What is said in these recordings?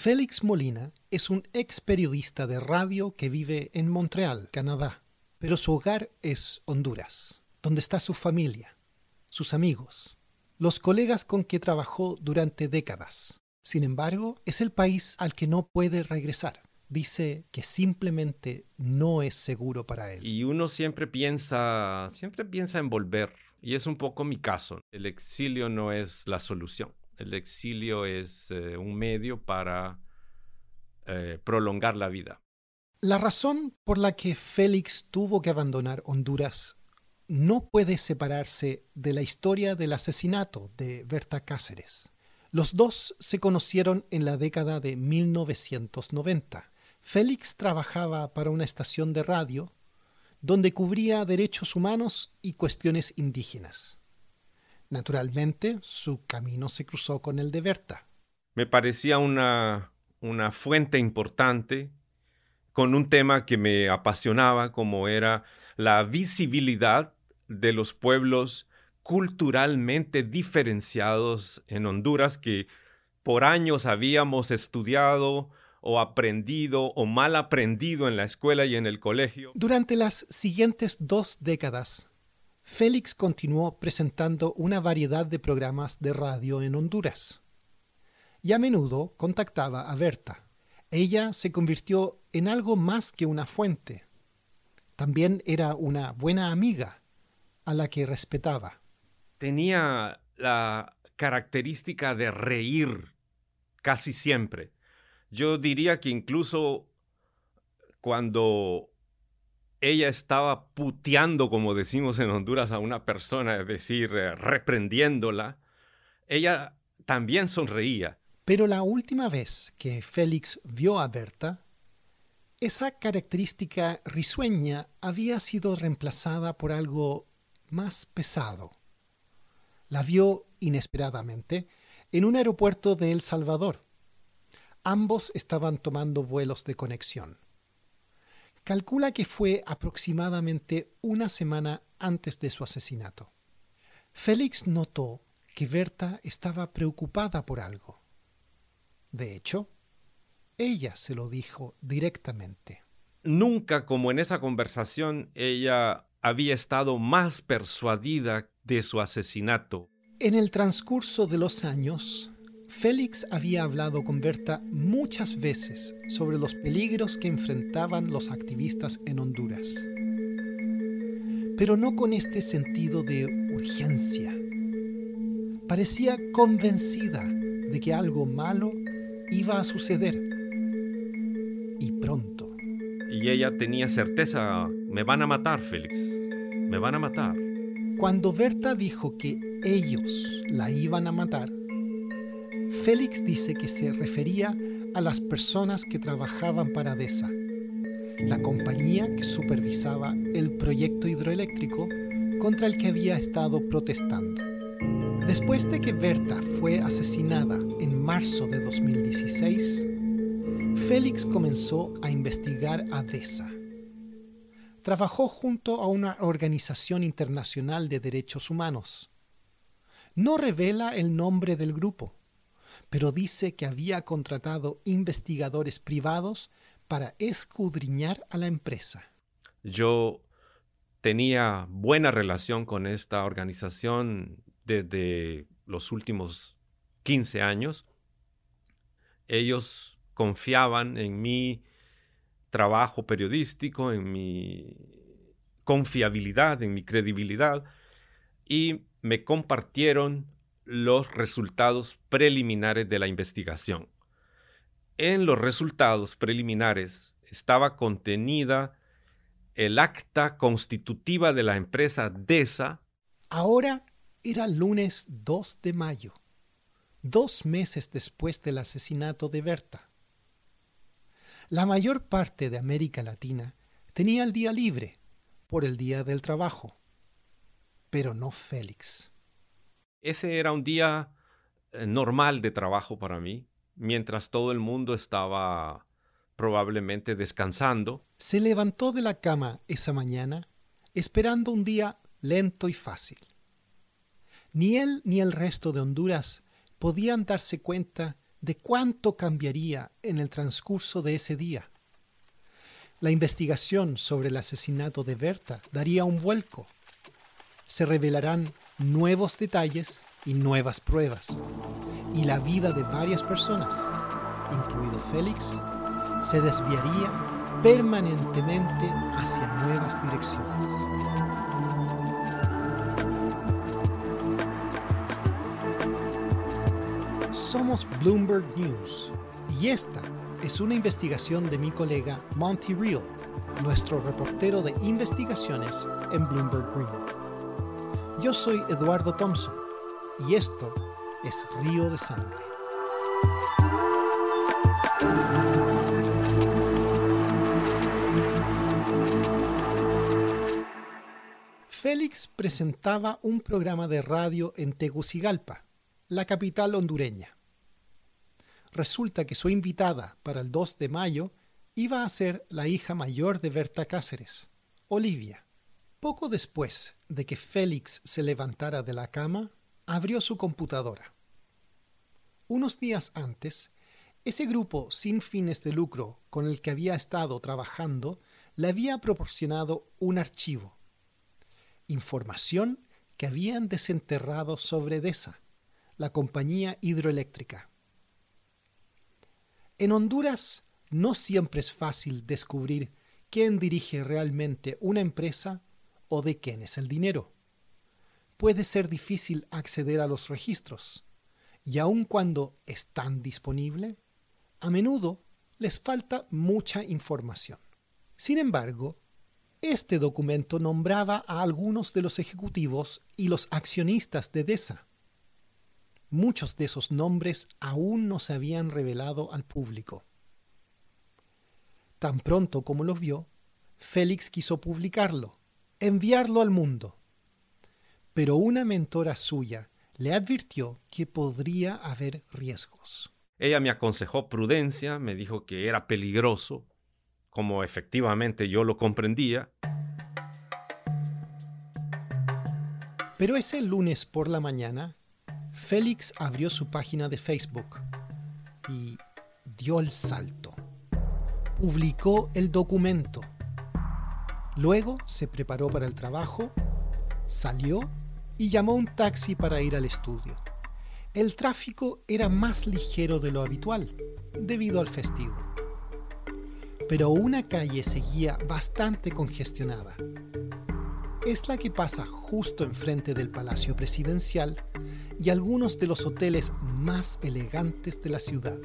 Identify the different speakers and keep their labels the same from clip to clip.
Speaker 1: Félix Molina es un ex periodista de radio que vive en Montreal, Canadá, pero su hogar es Honduras, donde está su familia, sus amigos, los colegas con que trabajó durante décadas. Sin embargo, es el país al que no puede regresar. Dice que simplemente no es seguro para él.
Speaker 2: Y uno siempre piensa, siempre piensa en volver. Y es un poco mi caso. El exilio no es la solución. El exilio es eh, un medio para eh, prolongar la vida.
Speaker 1: La razón por la que Félix tuvo que abandonar Honduras no puede separarse de la historia del asesinato de Berta Cáceres. Los dos se conocieron en la década de 1990. Félix trabajaba para una estación de radio donde cubría derechos humanos y cuestiones indígenas. Naturalmente, su camino se cruzó con el de Berta.
Speaker 2: Me parecía una, una fuente importante con un tema que me apasionaba, como era la visibilidad de los pueblos culturalmente diferenciados en Honduras que por años habíamos estudiado o aprendido o mal aprendido en la escuela y en el colegio.
Speaker 1: Durante las siguientes dos décadas, Félix continuó presentando una variedad de programas de radio en Honduras. Y a menudo contactaba a Berta. Ella se convirtió en algo más que una fuente. También era una buena amiga a la que respetaba.
Speaker 2: Tenía la característica de reír casi siempre. Yo diría que incluso cuando ella estaba puteando, como decimos en Honduras, a una persona, es decir, eh, reprendiéndola, ella también sonreía.
Speaker 1: Pero la última vez que Félix vio a Berta, esa característica risueña había sido reemplazada por algo más pesado. La vio inesperadamente en un aeropuerto de El Salvador. Ambos estaban tomando vuelos de conexión calcula que fue aproximadamente una semana antes de su asesinato. Félix notó que Berta estaba preocupada por algo. De hecho, ella se lo dijo directamente.
Speaker 2: Nunca como en esa conversación ella había estado más persuadida de su asesinato.
Speaker 1: En el transcurso de los años, Félix había hablado con Berta muchas veces sobre los peligros que enfrentaban los activistas en Honduras, pero no con este sentido de urgencia. Parecía convencida de que algo malo iba a suceder y pronto.
Speaker 2: Y ella tenía certeza, me van a matar, Félix, me van a matar.
Speaker 1: Cuando Berta dijo que ellos la iban a matar, Félix dice que se refería a las personas que trabajaban para DESA, la compañía que supervisaba el proyecto hidroeléctrico contra el que había estado protestando. Después de que Berta fue asesinada en marzo de 2016, Félix comenzó a investigar a DESA. Trabajó junto a una organización internacional de derechos humanos. No revela el nombre del grupo, pero dice que había contratado investigadores privados para escudriñar a la empresa.
Speaker 2: Yo tenía buena relación con esta organización desde los últimos 15 años. Ellos confiaban en mi trabajo periodístico, en mi confiabilidad, en mi credibilidad, y me compartieron los resultados preliminares de la investigación. En los resultados preliminares estaba contenida el acta constitutiva de la empresa DESA.
Speaker 1: Ahora era lunes 2 de mayo, dos meses después del asesinato de Berta. La mayor parte de América Latina tenía el día libre por el Día del Trabajo, pero no Félix.
Speaker 2: Ese era un día eh, normal de trabajo para mí, mientras todo el mundo estaba probablemente descansando.
Speaker 1: Se levantó de la cama esa mañana esperando un día lento y fácil. Ni él ni el resto de Honduras podían darse cuenta de cuánto cambiaría en el transcurso de ese día. La investigación sobre el asesinato de Berta daría un vuelco. Se revelarán nuevos detalles y nuevas pruebas. Y la vida de varias personas, incluido Félix, se desviaría permanentemente hacia nuevas direcciones. Somos Bloomberg News y esta es una investigación de mi colega Monty Real, nuestro reportero de investigaciones en Bloomberg Green. Yo soy Eduardo Thompson y esto es Río de Sangre. Félix presentaba un programa de radio en Tegucigalpa, la capital hondureña. Resulta que su invitada para el 2 de mayo iba a ser la hija mayor de Berta Cáceres, Olivia. Poco después de que Félix se levantara de la cama, abrió su computadora. Unos días antes, ese grupo sin fines de lucro con el que había estado trabajando le había proporcionado un archivo, información que habían desenterrado sobre DESA, la compañía hidroeléctrica. En Honduras no siempre es fácil descubrir quién dirige realmente una empresa o de quién es el dinero puede ser difícil acceder a los registros, y aun cuando están disponibles, a menudo les falta mucha información. Sin embargo, este documento nombraba a algunos de los ejecutivos y los accionistas de DESA. Muchos de esos nombres aún no se habían revelado al público. Tan pronto como lo vio, Félix quiso publicarlo, enviarlo al mundo pero una mentora suya le advirtió que podría haber riesgos.
Speaker 2: Ella me aconsejó prudencia, me dijo que era peligroso, como efectivamente yo lo comprendía.
Speaker 1: Pero ese lunes por la mañana, Félix abrió su página de Facebook y dio el salto. Publicó el documento. Luego se preparó para el trabajo, salió y llamó un taxi para ir al estudio. El tráfico era más ligero de lo habitual, debido al festivo. Pero una calle seguía bastante congestionada. Es la que pasa justo enfrente del Palacio Presidencial y algunos de los hoteles más elegantes de la ciudad.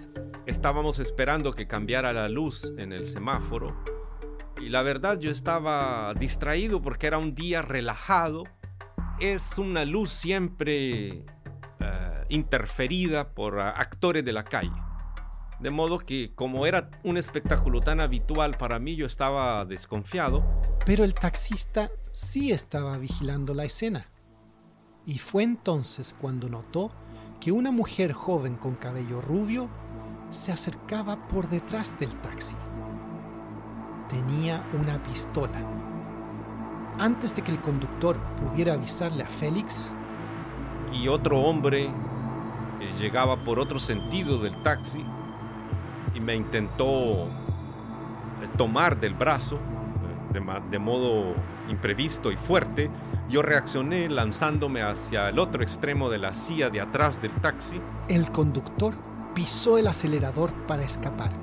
Speaker 2: Estábamos esperando que cambiara la luz en el semáforo y la verdad yo estaba distraído porque era un día relajado es una luz siempre eh, interferida por ah, actores de la calle. De modo que como era un espectáculo tan habitual para mí, yo estaba desconfiado.
Speaker 1: Pero el taxista sí estaba vigilando la escena. Y fue entonces cuando notó que una mujer joven con cabello rubio se acercaba por detrás del taxi. Tenía una pistola antes de que el conductor pudiera avisarle a Félix.
Speaker 2: Y otro hombre eh, llegaba por otro sentido del taxi y me intentó eh, tomar del brazo eh, de, de modo imprevisto y fuerte. Yo reaccioné lanzándome hacia el otro extremo de la silla de atrás del taxi.
Speaker 1: El conductor pisó el acelerador para escapar.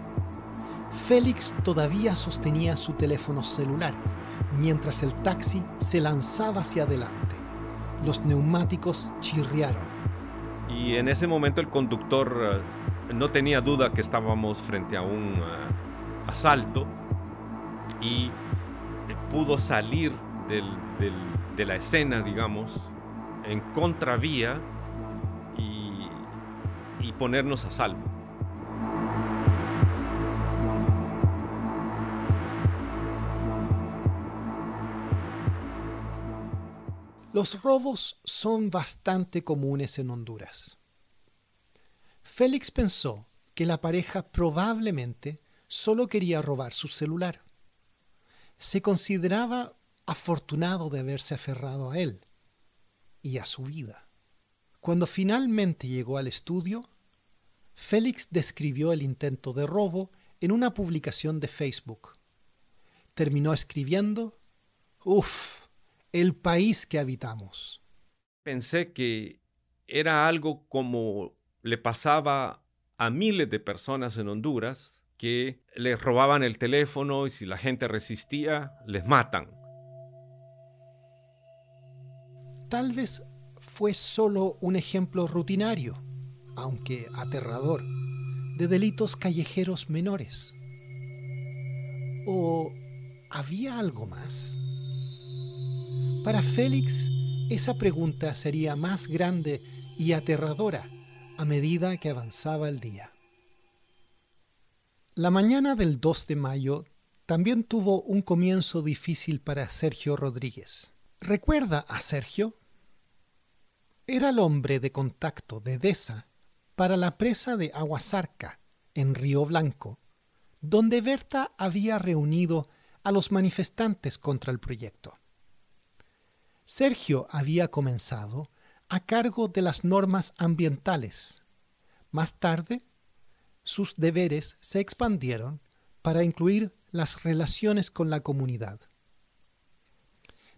Speaker 1: Félix todavía sostenía su teléfono celular mientras el taxi se lanzaba hacia adelante. Los neumáticos chirriaron.
Speaker 2: Y en ese momento el conductor eh, no tenía duda que estábamos frente a un eh, asalto y eh, pudo salir de la escena, digamos, en contravía y ponernos a salvo.
Speaker 1: Los robos son bastante comunes en Honduras. Félix pensó que la pareja probablemente solo quería robar su celular. Se consideraba afortunado de haberse aferrado a él y a su vida. Cuando finalmente llegó al estudio, Félix describió el intento de robo en una publicación de Facebook. Terminó escribiendo, Uf, el país que habitamos.
Speaker 2: Pensé que era algo como le pasaba a miles de personas en Honduras que les robaban el teléfono y si la gente resistía, les matan.
Speaker 1: Tal vez fue solo un ejemplo rutinario, aunque aterrador, de delitos callejeros menores. ¿O había algo más? Para Félix, esa pregunta sería más grande y aterradora a medida que avanzaba el día. La mañana del 2 de mayo también tuvo un comienzo difícil para Sergio Rodríguez. ¿Recuerda a Sergio? Era el hombre de contacto de DESA para la presa de Aguasarca, en Río Blanco, donde Berta había reunido a los manifestantes contra el proyecto. Sergio había comenzado a cargo de las normas ambientales. Más tarde, sus deberes se expandieron para incluir las relaciones con la comunidad.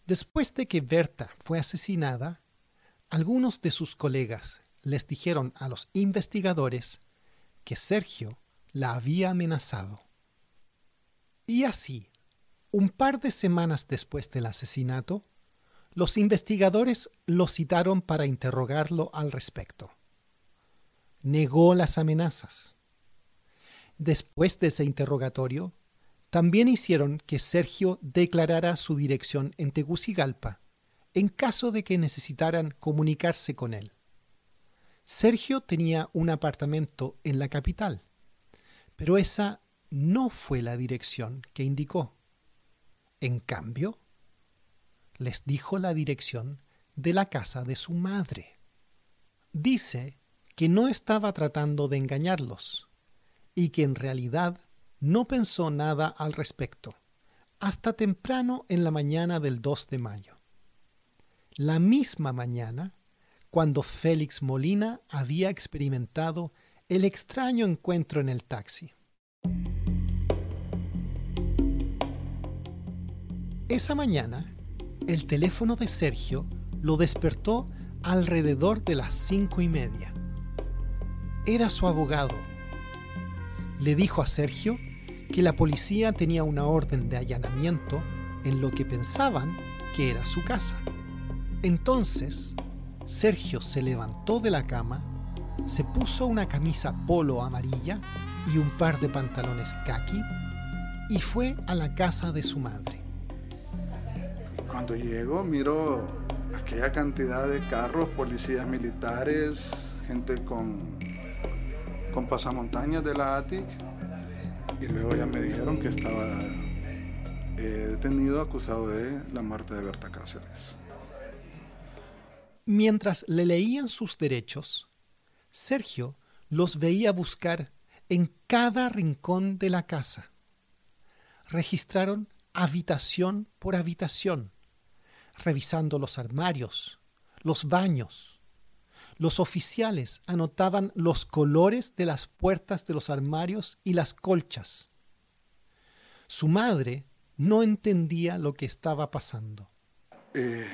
Speaker 1: Después de que Berta fue asesinada, algunos de sus colegas les dijeron a los investigadores que Sergio la había amenazado. Y así, un par de semanas después del asesinato, los investigadores lo citaron para interrogarlo al respecto. Negó las amenazas. Después de ese interrogatorio, también hicieron que Sergio declarara su dirección en Tegucigalpa en caso de que necesitaran comunicarse con él. Sergio tenía un apartamento en la capital, pero esa no fue la dirección que indicó. En cambio, les dijo la dirección de la casa de su madre. Dice que no estaba tratando de engañarlos y que en realidad no pensó nada al respecto hasta temprano en la mañana del 2 de mayo. La misma mañana cuando Félix Molina había experimentado el extraño encuentro en el taxi. Esa mañana, el teléfono de Sergio lo despertó alrededor de las cinco y media. Era su abogado. Le dijo a Sergio que la policía tenía una orden de allanamiento en lo que pensaban que era su casa. Entonces, Sergio se levantó de la cama, se puso una camisa polo amarilla y un par de pantalones khaki y fue a la casa de su madre.
Speaker 3: Cuando llego miro aquella cantidad de carros, policías militares, gente con, con pasamontañas de la ATIC y luego ya me dijeron que estaba eh, detenido acusado de la muerte de Berta Cáceres.
Speaker 1: Mientras le leían sus derechos, Sergio los veía buscar en cada rincón de la casa. Registraron habitación por habitación revisando los armarios, los baños. Los oficiales anotaban los colores de las puertas de los armarios y las colchas. Su madre no entendía lo que estaba pasando.
Speaker 3: Eh,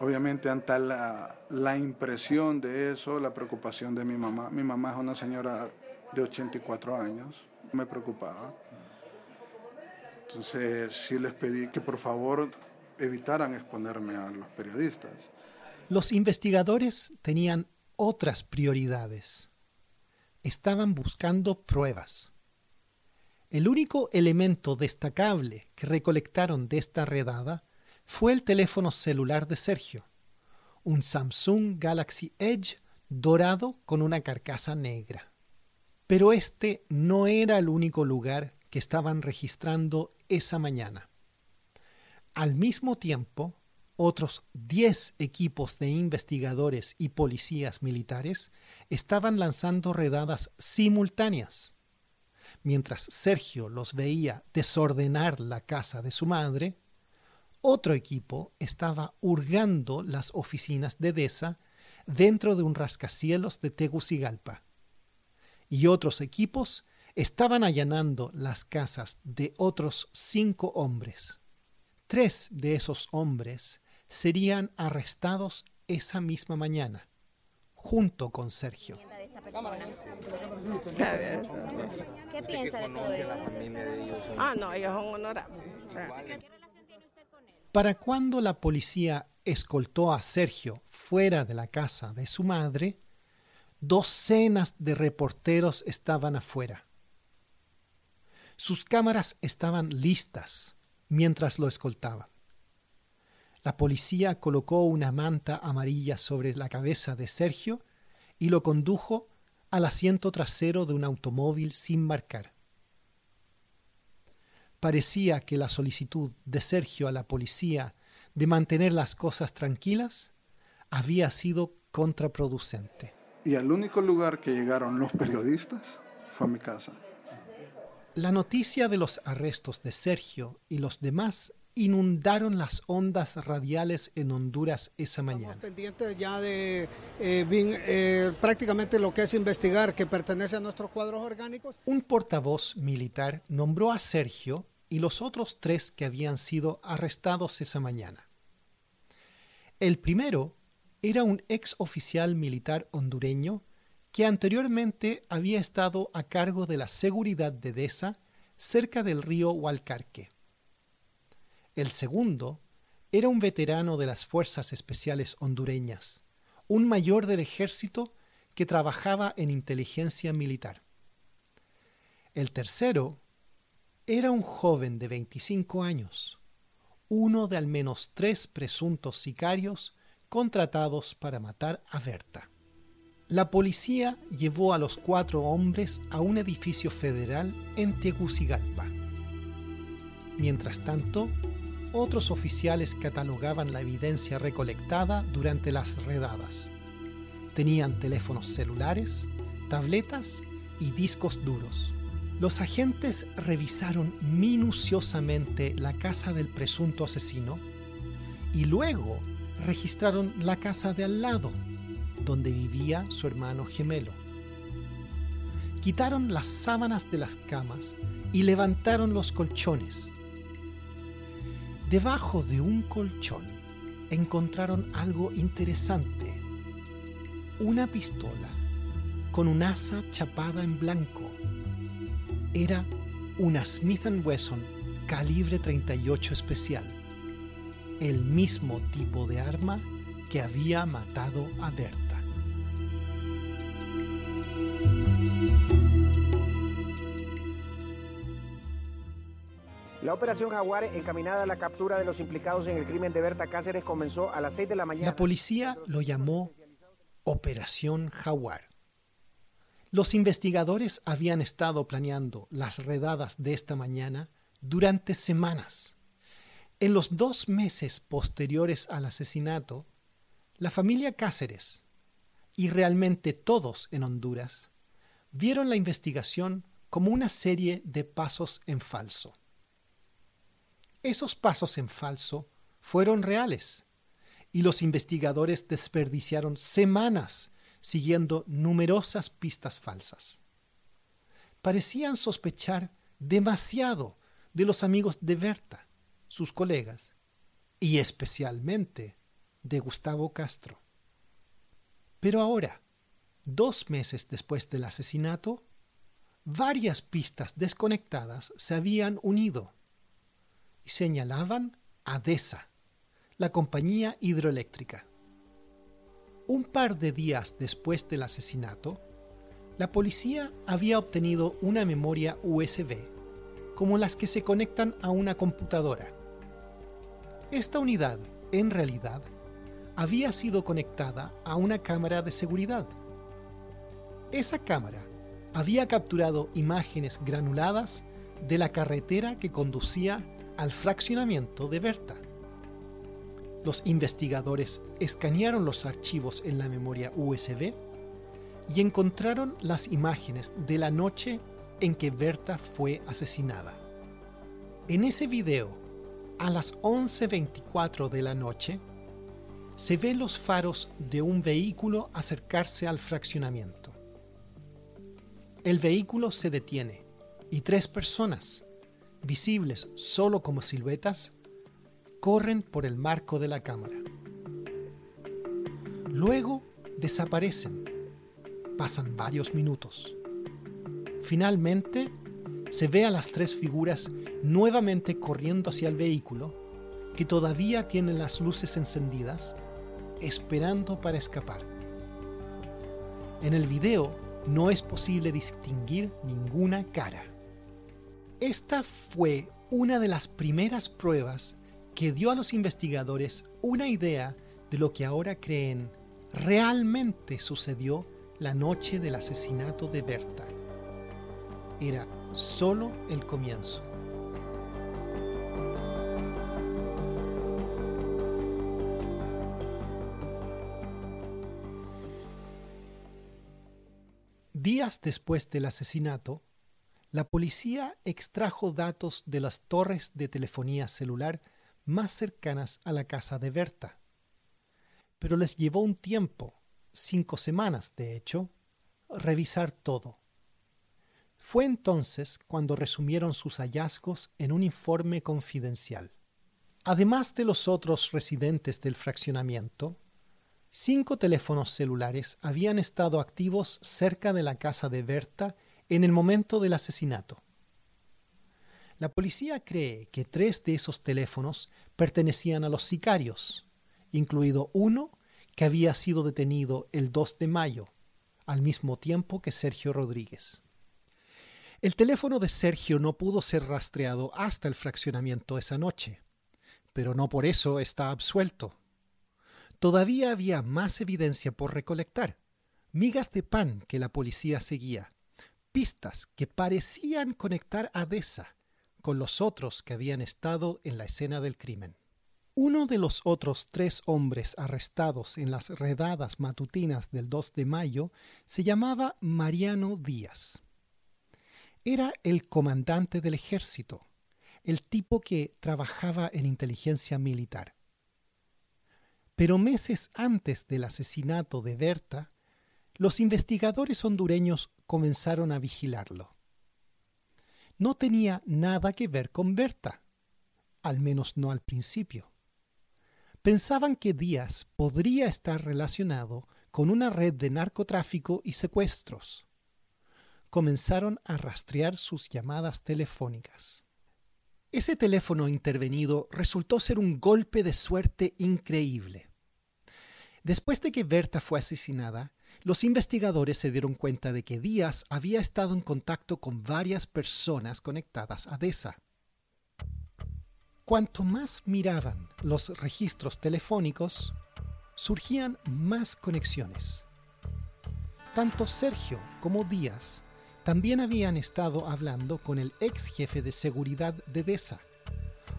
Speaker 3: obviamente ante la, la impresión de eso, la preocupación de mi mamá, mi mamá es una señora de 84 años, me preocupaba. Entonces sí les pedí que por favor evitaran exponerme a los periodistas.
Speaker 1: Los investigadores tenían otras prioridades. Estaban buscando pruebas. El único elemento destacable que recolectaron de esta redada fue el teléfono celular de Sergio, un Samsung Galaxy Edge dorado con una carcasa negra. Pero este no era el único lugar que estaban registrando esa mañana. Al mismo tiempo, otros 10 equipos de investigadores y policías militares estaban lanzando redadas simultáneas. Mientras Sergio los veía desordenar la casa de su madre, otro equipo estaba hurgando las oficinas de DESA dentro de un rascacielos de Tegucigalpa. y otros equipos estaban allanando las casas de otros cinco hombres. Tres de esos hombres serían arrestados esa misma mañana, junto con Sergio.
Speaker 4: ¿Qué piensa de todo eso?
Speaker 5: Ah, no, ellos son honorables.
Speaker 1: Para cuando la policía escoltó a Sergio fuera de la casa de su madre, docenas de reporteros estaban afuera. Sus cámaras estaban listas mientras lo escoltaban. La policía colocó una manta amarilla sobre la cabeza de Sergio y lo condujo al asiento trasero de un automóvil sin marcar. Parecía que la solicitud de Sergio a la policía de mantener las cosas tranquilas había sido contraproducente.
Speaker 3: Y al único lugar que llegaron los periodistas fue a mi casa.
Speaker 1: La noticia de los arrestos de Sergio y los demás inundaron las ondas radiales en Honduras esa mañana.
Speaker 6: pendientes ya de eh, eh, prácticamente lo que es investigar, que pertenece a nuestros cuadros orgánicos.
Speaker 1: Un portavoz militar nombró a Sergio y los otros tres que habían sido arrestados esa mañana. El primero era un ex oficial militar hondureño que anteriormente había estado a cargo de la seguridad de Deza cerca del río Hualcarque. El segundo era un veterano de las Fuerzas Especiales hondureñas, un mayor del ejército que trabajaba en inteligencia militar. El tercero era un joven de 25 años, uno de al menos tres presuntos sicarios contratados para matar a Berta. La policía llevó a los cuatro hombres a un edificio federal en Tegucigalpa. Mientras tanto, otros oficiales catalogaban la evidencia recolectada durante las redadas. Tenían teléfonos celulares, tabletas y discos duros. Los agentes revisaron minuciosamente la casa del presunto asesino y luego registraron la casa de al lado, donde vivía su hermano gemelo. Quitaron las sábanas de las camas y levantaron los colchones. Debajo de un colchón encontraron algo interesante. Una pistola con un asa chapada en blanco era una Smith Wesson calibre 38 especial, el mismo tipo de arma que había matado a Berta.
Speaker 7: La operación Jaguar, encaminada a la captura de los implicados en el crimen de Berta Cáceres, comenzó a las 6 de la mañana.
Speaker 1: La policía lo llamó Operación Jaguar. Los investigadores habían estado planeando las redadas de esta mañana durante semanas. En los dos meses posteriores al asesinato, la familia Cáceres, y realmente todos en Honduras, vieron la investigación como una serie de pasos en falso. Esos pasos en falso fueron reales y los investigadores desperdiciaron semanas siguiendo numerosas pistas falsas. Parecían sospechar demasiado de los amigos de Berta, sus colegas, y especialmente de Gustavo Castro. Pero ahora, dos meses después del asesinato, varias pistas desconectadas se habían unido y señalaban a DESA, la compañía hidroeléctrica. Un par de días después del asesinato, la policía había obtenido una memoria USB, como las que se conectan a una computadora. Esta unidad, en realidad, había sido conectada a una cámara de seguridad. Esa cámara había capturado imágenes granuladas de la carretera que conducía al fraccionamiento de Berta los investigadores escanearon los archivos en la memoria USB y encontraron las imágenes de la noche en que Berta fue asesinada. En ese video, a las 11.24 de la noche, se ven los faros de un vehículo acercarse al fraccionamiento. El vehículo se detiene y tres personas, visibles solo como siluetas, corren por el marco de la cámara. Luego desaparecen. Pasan varios minutos. Finalmente, se ve a las tres figuras nuevamente corriendo hacia el vehículo, que todavía tiene las luces encendidas, esperando para escapar. En el video no es posible distinguir ninguna cara. Esta fue una de las primeras pruebas que dio a los investigadores una idea de lo que ahora creen realmente sucedió la noche del asesinato de Berta. Era solo el comienzo. Días después del asesinato, la policía extrajo datos de las torres de telefonía celular más cercanas a la casa de Berta. Pero les llevó un tiempo, cinco semanas de hecho, revisar todo. Fue entonces cuando resumieron sus hallazgos en un informe confidencial. Además de los otros residentes del fraccionamiento, cinco teléfonos celulares habían estado activos cerca de la casa de Berta en el momento del asesinato. La policía cree que tres de esos teléfonos pertenecían a los sicarios, incluido uno que había sido detenido el 2 de mayo, al mismo tiempo que Sergio Rodríguez. El teléfono de Sergio no pudo ser rastreado hasta el fraccionamiento esa noche, pero no por eso está absuelto. Todavía había más evidencia por recolectar, migas de pan que la policía seguía, pistas que parecían conectar a Deza con los otros que habían estado en la escena del crimen. Uno de los otros tres hombres arrestados en las redadas matutinas del 2 de mayo se llamaba Mariano Díaz. Era el comandante del ejército, el tipo que trabajaba en inteligencia militar. Pero meses antes del asesinato de Berta, los investigadores hondureños comenzaron a vigilarlo. No tenía nada que ver con Berta, al menos no al principio. Pensaban que Díaz podría estar relacionado con una red de narcotráfico y secuestros. Comenzaron a rastrear sus llamadas telefónicas. Ese teléfono intervenido resultó ser un golpe de suerte increíble. Después de que Berta fue asesinada, los investigadores se dieron cuenta de que Díaz había estado en contacto con varias personas conectadas a DESA. Cuanto más miraban los registros telefónicos, surgían más conexiones. Tanto Sergio como Díaz también habían estado hablando con el ex jefe de seguridad de DESA,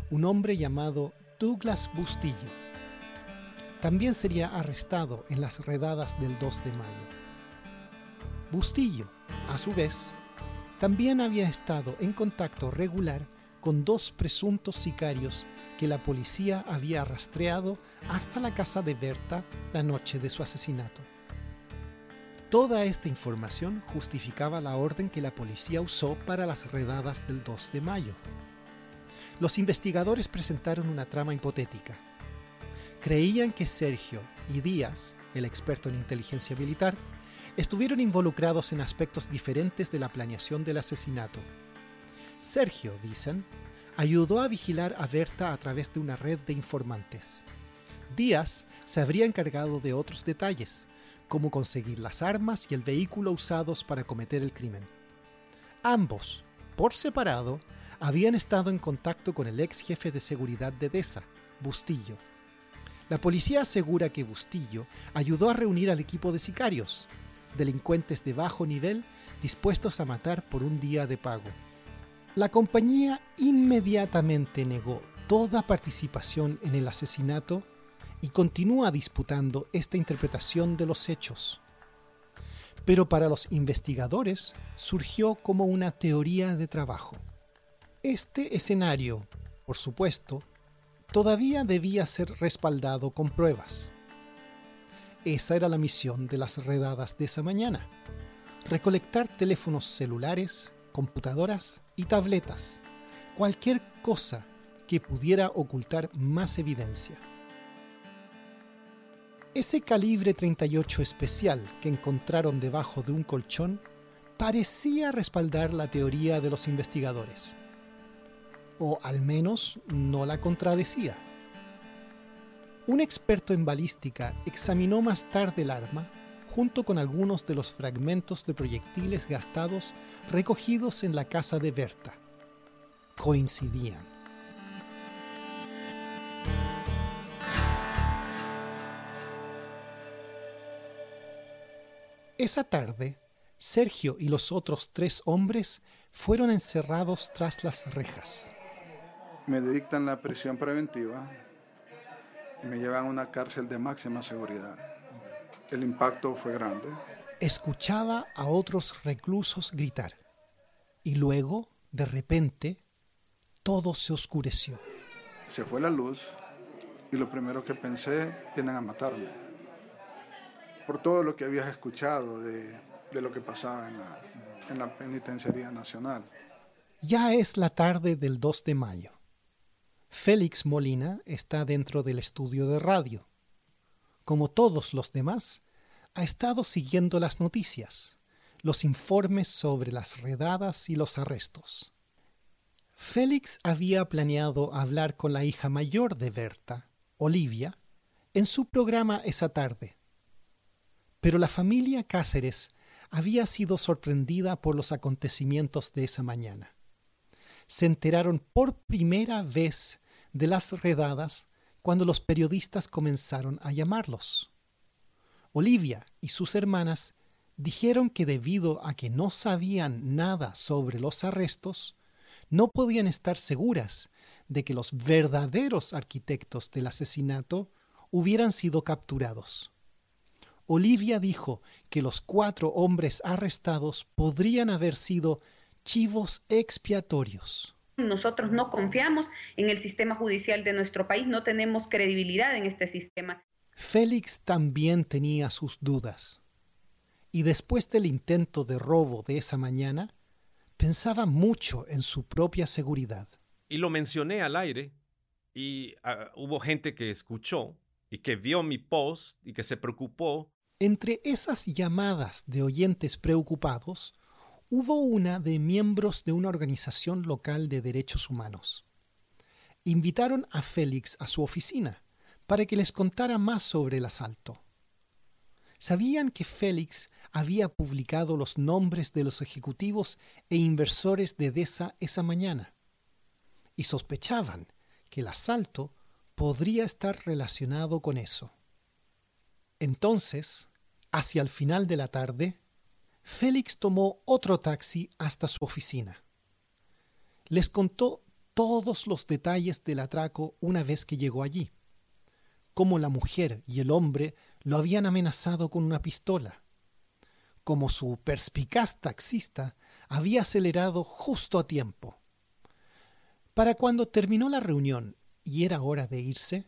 Speaker 1: un hombre llamado Douglas Bustillo. También sería arrestado en las redadas del 2 de mayo. Bustillo, a su vez, también había estado en contacto regular con dos presuntos sicarios que la policía había rastreado hasta la casa de Berta la noche de su asesinato. Toda esta información justificaba la orden que la policía usó para las redadas del 2 de mayo. Los investigadores presentaron una trama hipotética. Creían que Sergio y Díaz, el experto en inteligencia militar, estuvieron involucrados en aspectos diferentes de la planeación del asesinato. Sergio, dicen, ayudó a vigilar a Berta a través de una red de informantes. Díaz se habría encargado de otros detalles, cómo conseguir las armas y el vehículo usados para cometer el crimen. Ambos, por separado, habían estado en contacto con el ex jefe de seguridad de DESA, Bustillo. La policía asegura que Bustillo ayudó a reunir al equipo de sicarios, delincuentes de bajo nivel dispuestos a matar por un día de pago. La compañía inmediatamente negó toda participación en el asesinato y continúa disputando esta interpretación de los hechos. Pero para los investigadores surgió como una teoría de trabajo. Este escenario, por supuesto, todavía debía ser respaldado con pruebas. Esa era la misión de las redadas de esa mañana, recolectar teléfonos celulares, computadoras y tabletas, cualquier cosa que pudiera ocultar más evidencia. Ese calibre 38 especial que encontraron debajo de un colchón parecía respaldar la teoría de los investigadores, o al menos no la contradecía. Un experto en balística examinó más tarde el arma junto con algunos de los fragmentos de proyectiles gastados recogidos en la casa de Berta. Coincidían. Esa tarde, Sergio y los otros tres hombres fueron encerrados tras las rejas.
Speaker 3: Me dictan la prisión preventiva y me llevan a una cárcel de máxima seguridad. El impacto fue grande.
Speaker 1: Escuchaba a otros reclusos gritar y luego, de repente, todo se oscureció.
Speaker 3: Se fue la luz y lo primero que pensé, vienen a matarme. Por todo lo que habías escuchado de, lo que pasaba en la, en Penitenciaría Nacional.
Speaker 1: Ya es la tarde del 2 de mayo. Félix Molina está dentro del estudio de radio. Como todos los demás, ha estado siguiendo las noticias, los informes sobre las redadas y los arrestos. Félix había planeado hablar con la hija mayor de Berta, Olivia, en su programa esa tarde. Pero la familia Cáceres había sido sorprendida por los acontecimientos de esa mañana. Se enteraron por primera vez de las redadas cuando los periodistas comenzaron a llamarlos. Olivia y sus hermanas dijeron que debido a que no sabían nada sobre los arrestos, no podían estar seguras de que los verdaderos arquitectos del asesinato hubieran sido capturados. Olivia dijo que los cuatro hombres arrestados podrían haber sido chivos expiatorios.
Speaker 8: Nosotros no confiamos en el sistema judicial de nuestro país, no tenemos credibilidad en este sistema.
Speaker 1: Félix también tenía sus dudas. Y después del intento de robo de esa mañana, pensaba mucho en su propia seguridad.
Speaker 2: Y lo mencioné al aire y ah, hubo gente que escuchó y que vio mi post y que se preocupó.
Speaker 1: Entre esas llamadas de oyentes preocupados, hubo una de miembros de una organización local de derechos humanos. Invitaron a Félix a su oficina para que les contara más sobre el asalto. Sabían que Félix había publicado los nombres de los ejecutivos e inversores de DESA esa mañana y sospechaban que el asalto podría estar relacionado con eso. Entonces, hacia el final de la tarde, Félix tomó otro taxi hasta su oficina. Les contó todos los detalles del atraco una vez que llegó allí, cómo la mujer y el hombre lo habían amenazado con una pistola, cómo su perspicaz taxista había acelerado justo a tiempo. Para cuando terminó la reunión y era hora de irse,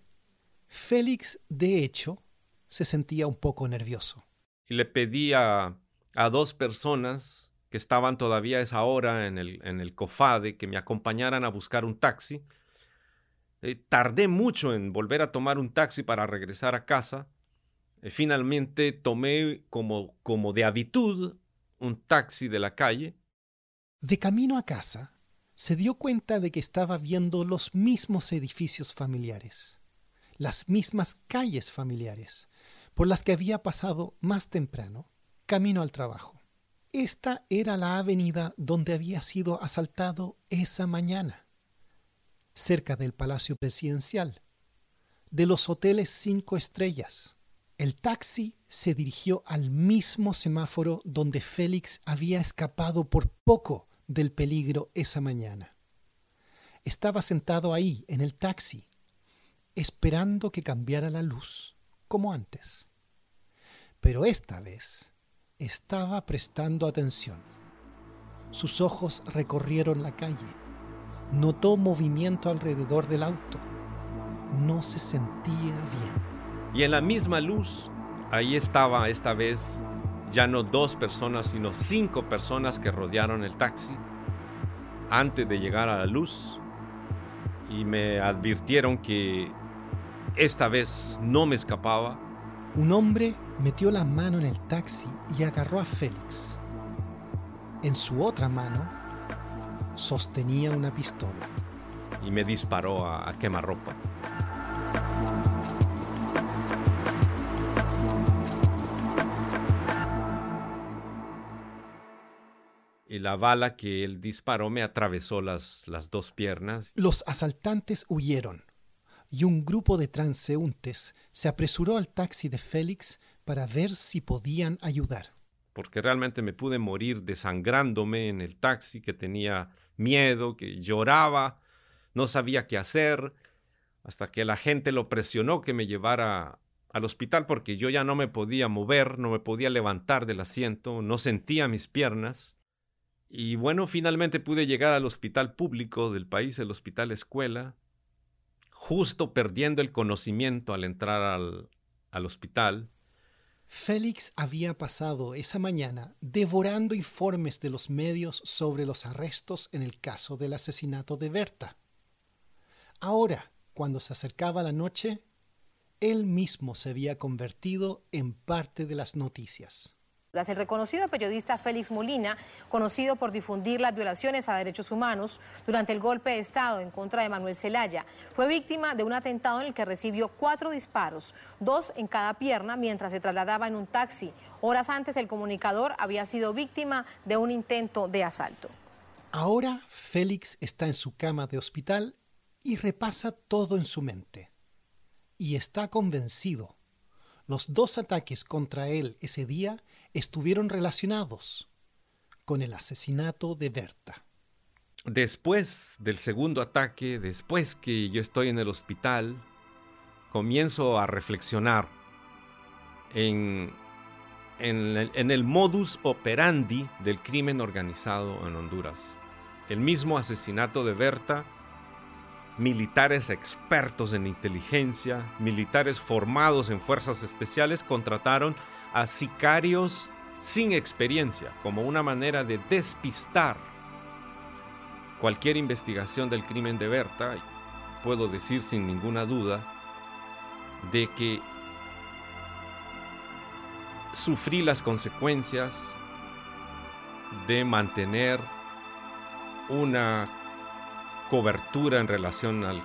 Speaker 1: Félix, de hecho, se sentía un poco nervioso.
Speaker 2: Y le pedí a, dos personas que estaban todavía a esa hora en el, en el COFADE que me acompañaran a buscar un taxi. Eh, tardé mucho en volver a tomar un taxi para regresar a casa eh, finalmente tomé como, como de habitud un taxi de la calle.
Speaker 1: De camino a casa, se dio cuenta de que estaba viendo los mismos edificios familiares, las mismas calles familiares, por las que había pasado más temprano, camino al trabajo. Esta era la avenida donde había sido asaltado esa mañana, cerca del Palacio Presidencial, de los hoteles cinco estrellas, el taxi se dirigió al mismo semáforo donde Félix había escapado por poco del peligro esa mañana. Estaba sentado ahí, en el taxi, esperando que cambiara la luz, como antes. Pero esta vez estaba prestando atención. Sus ojos recorrieron la calle. Notó movimiento alrededor del auto. No se sentía bien.
Speaker 2: Y en la misma luz, ahí estaba esta vez ya no dos personas, sino cinco personas que rodearon el taxi antes de llegar a la luz y me advirtieron que esta vez no me escapaba.
Speaker 1: Un hombre metió la mano en el taxi y agarró a Félix. En su otra mano sostenía una pistola.
Speaker 2: Y me disparó a, a quemarropa. y la bala que él disparó me atravesó las, las dos piernas.
Speaker 1: Los asaltantes huyeron y un grupo de transeúntes se apresuró al taxi de Félix para ver si podían ayudar.
Speaker 2: Porque realmente me pude morir desangrándome en el taxi, que tenía miedo, que lloraba, no sabía qué hacer, hasta que la gente lo presionó que me llevara al hospital porque yo ya no me podía mover, no me podía levantar del asiento, no sentía mis piernas. Y bueno, finalmente pude llegar al hospital público del país, el hospital escuela, justo perdiendo el conocimiento al entrar al, al hospital.
Speaker 1: Félix había pasado esa mañana devorando informes de los medios sobre los arrestos en el caso del asesinato de Berta. Ahora, cuando se acercaba la noche, él mismo se había convertido en parte de las noticias.
Speaker 9: El reconocido periodista Félix Molina, conocido por difundir las violaciones a derechos humanos durante el golpe de Estado en contra de Manuel Zelaya, fue víctima de un atentado en el que recibió cuatro disparos, dos en cada pierna mientras se trasladaba en un taxi. Horas antes el comunicador había sido víctima de un intento de asalto.
Speaker 1: Ahora Félix está en su cama de hospital y repasa todo en su mente. Y está convencido. Los dos ataques contra él ese día estuvieron relacionados con el asesinato de Berta.
Speaker 2: Después del segundo ataque, después que yo estoy en el hospital, comienzo a reflexionar en, en, el modus operandi del crimen organizado en Honduras. El mismo asesinato de Berta, militares expertos en inteligencia, militares formados en fuerzas especiales contrataron a sicarios sin experiencia como una manera de despistar cualquier investigación del crimen de Berta, puedo decir sin ninguna duda de que sufrí las consecuencias de mantener una cobertura en relación al,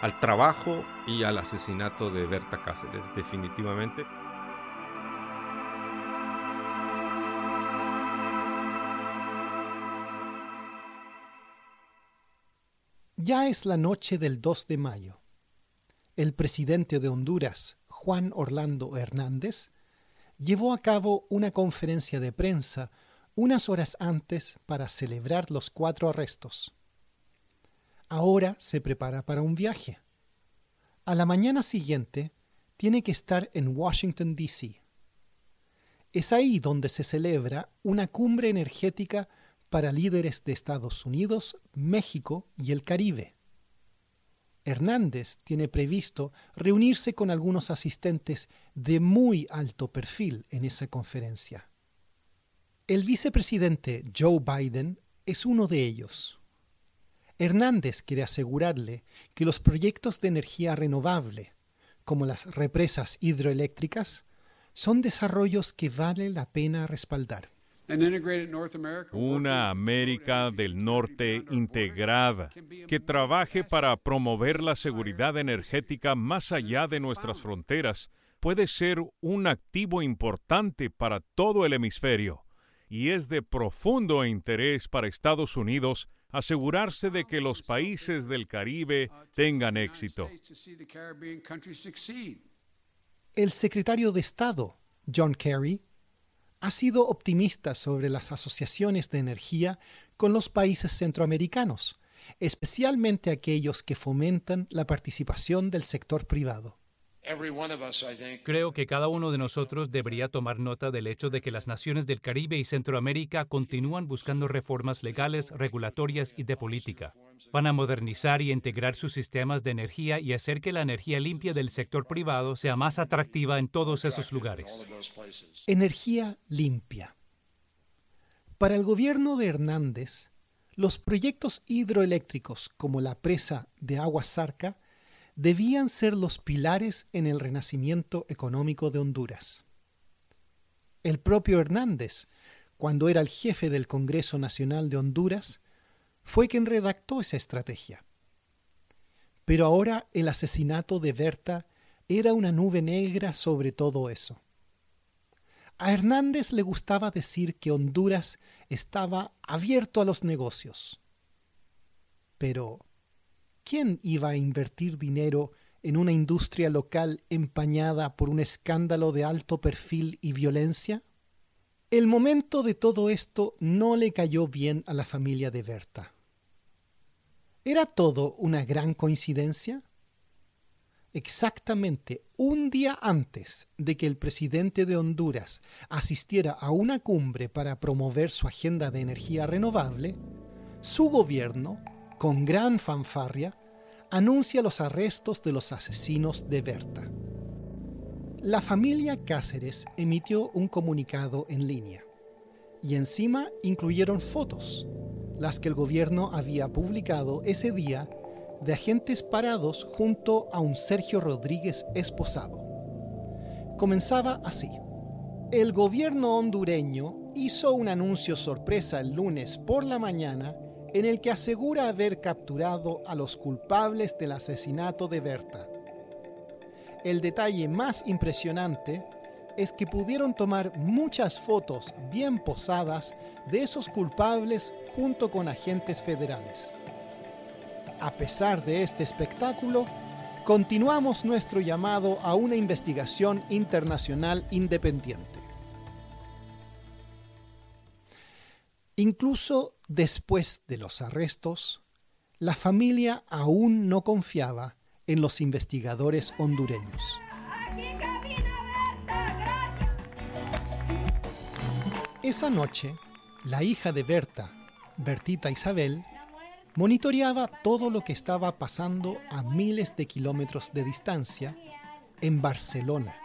Speaker 2: al trabajo y al asesinato de Berta Cáceres, definitivamente.
Speaker 1: Ya es la noche del 2 de mayo. El presidente de Honduras, Juan Orlando Hernández, llevó a cabo una conferencia de prensa unas horas antes para celebrar los cuatro arrestos. Ahora se prepara para un viaje. A la mañana siguiente tiene que estar en Washington, D.C. Es ahí donde se celebra una cumbre energética para líderes de Estados Unidos, México y el Caribe. Hernández tiene previsto reunirse con algunos asistentes de muy alto perfil en esa conferencia. El vicepresidente Joe Biden es uno de ellos. Hernández quiere asegurarle que los proyectos de energía renovable, como las represas hidroeléctricas, son desarrollos que vale la pena respaldar.
Speaker 10: Una América del Norte integrada que trabaje para promover la seguridad energética más allá de nuestras fronteras. Puede ser un activo importante para todo el hemisferio y es de profundo interés para Estados Unidos asegurarse de que los países del Caribe tengan éxito.
Speaker 1: El secretario de Estado, John Kerry, ha sido optimista sobre las asociaciones de energía con los países centroamericanos, especialmente aquellos que fomentan la participación del sector privado.
Speaker 11: Creo que cada uno de nosotros debería tomar nota del hecho de que las naciones del Caribe y Centroamérica continúan buscando reformas legales, regulatorias y de política. Van a modernizar y integrar sus sistemas de energía y hacer que la energía limpia del sector privado sea más atractiva en todos esos lugares.
Speaker 1: Energía limpia. Para el gobierno de Hernández, los proyectos hidroeléctricos como la presa de Agua Zarca debían ser los pilares en el renacimiento económico de Honduras. El propio Hernández, cuando era el jefe del Congreso Nacional de Honduras, fue quien redactó esa estrategia. Pero ahora el asesinato de Berta era una nube negra sobre todo eso. A Hernández le gustaba decir que Honduras estaba abierto a los negocios. Pero, ¿quién iba a invertir dinero en una industria local empañada por un escándalo de alto perfil y violencia? El momento de todo esto no le cayó bien a la familia de Berta. ¿Era todo una gran coincidencia? Exactamente un día antes de que el presidente de Honduras asistiera a una cumbre para promover su agenda de energía renovable, su gobierno con gran fanfarria, anuncia los arrestos de los asesinos de Berta. La familia Cáceres emitió un comunicado en línea y encima incluyeron fotos, las que el gobierno había publicado ese día de agentes parados junto a un Sergio Rodríguez esposado. Comenzaba así. El gobierno hondureño hizo un anuncio sorpresa el lunes por la mañana en el que asegura haber capturado a los culpables del asesinato de Berta. El detalle más impresionante es que pudieron tomar muchas fotos bien posadas de esos culpables junto con agentes federales. A pesar de este espectáculo, continuamos nuestro llamado a una investigación internacional independiente. Incluso después de los arrestos, la familia aún no confiaba en los investigadores hondureños. Esa noche, la hija de Berta, Bertita Isabel, monitoreaba todo lo que estaba pasando a miles de kilómetros de distancia en Barcelona.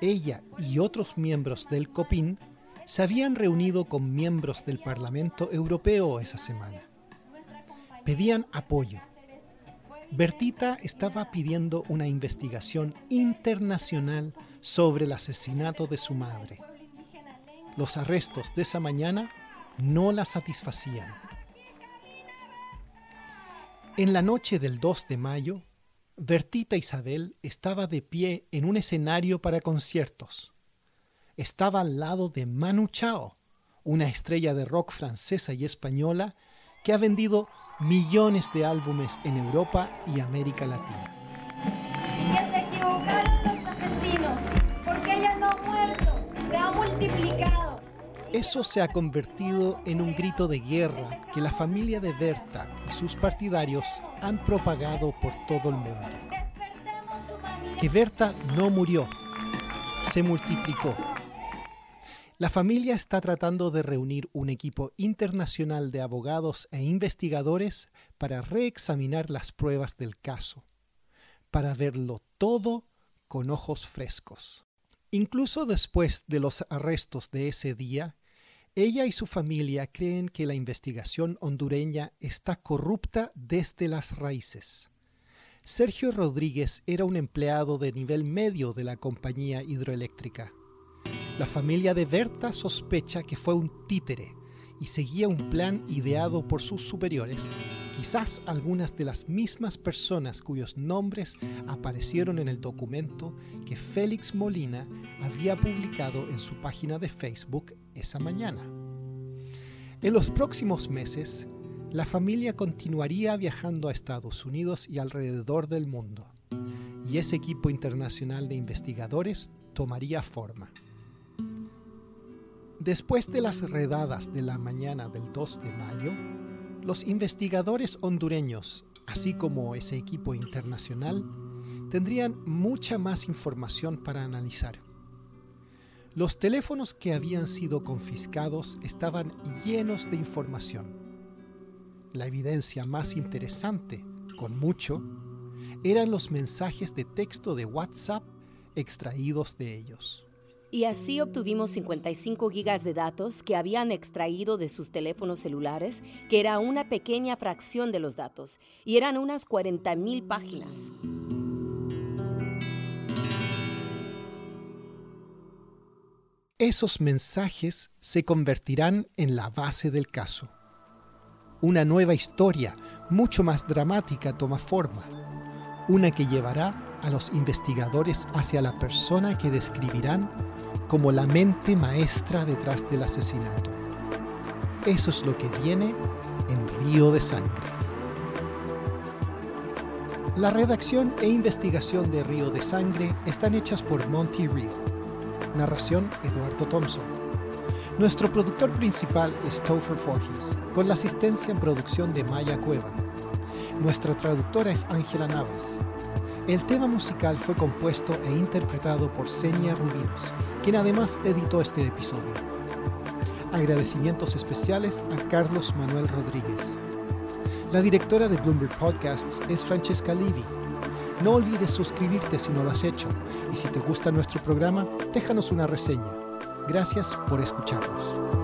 Speaker 1: Ella y otros miembros del COPIN se habían reunido con miembros del Parlamento Europeo esa semana. Pedían apoyo. Bertita estaba pidiendo una investigación internacional sobre el asesinato de su madre. Los arrestos de esa mañana no la satisfacían. En la noche del 2 de mayo, Bertita Isabel estaba de pie en un escenario para conciertos estaba al lado de Manu Chao, una estrella de rock francesa y española que ha vendido millones de álbumes en Europa y América Latina.
Speaker 12: Que se equivocaron los asesinos, porque ella no ha muerto, se ha multiplicado.
Speaker 1: Eso se ha convertido en un grito de guerra que la familia de Berta y sus partidarios han propagado por todo el mundo. Que Berta no murió, se multiplicó la familia está tratando de reunir un equipo internacional de abogados e investigadores para reexaminar las pruebas del caso, para verlo todo con ojos frescos. Incluso después de los arrestos de ese día, ella y su familia creen que la investigación hondureña está corrupta desde las raíces. Sergio Rodríguez era un empleado de nivel medio de la compañía hidroeléctrica la familia de Berta sospecha que fue un títere y seguía un plan ideado por sus superiores, quizás algunas de las mismas personas cuyos nombres aparecieron en el documento que Félix Molina había publicado en su página de Facebook esa mañana. En los próximos meses, la familia continuaría viajando a Estados Unidos y alrededor del mundo, y ese equipo internacional de investigadores tomaría forma. Después de las redadas de la mañana del 2 de mayo, los investigadores hondureños, así como ese equipo internacional, tendrían mucha más información para analizar. Los teléfonos que habían sido confiscados estaban llenos de información. La evidencia más interesante, con mucho, eran los mensajes de texto de WhatsApp extraídos de ellos.
Speaker 13: Y así obtuvimos 55 gigas de datos que habían extraído de sus teléfonos celulares, que era una pequeña fracción de los datos, y eran unas 40.000 páginas.
Speaker 1: Esos mensajes se convertirán en la base del caso. Una nueva historia, mucho más dramática, toma forma. Una que llevará a los investigadores hacia la persona que describirán como la mente maestra detrás del asesinato. Eso es lo que viene en Río de Sangre. La redacción e investigación de Río de Sangre están hechas por Monty Real Narración Eduardo Thompson. Nuestro productor principal es Topher Forges, con la asistencia en producción de Maya Cueva. Nuestra traductora es Ángela Navas. El tema musical fue compuesto e interpretado por Senia Rubinos, quien además editó este episodio. Agradecimientos especiales a Carlos Manuel Rodríguez. La directora de Bloomberg Podcasts es Francesca Livi no olvides suscribirte si no lo has hecho y si te gusta nuestro programa, déjanos una reseña. Gracias por escucharnos.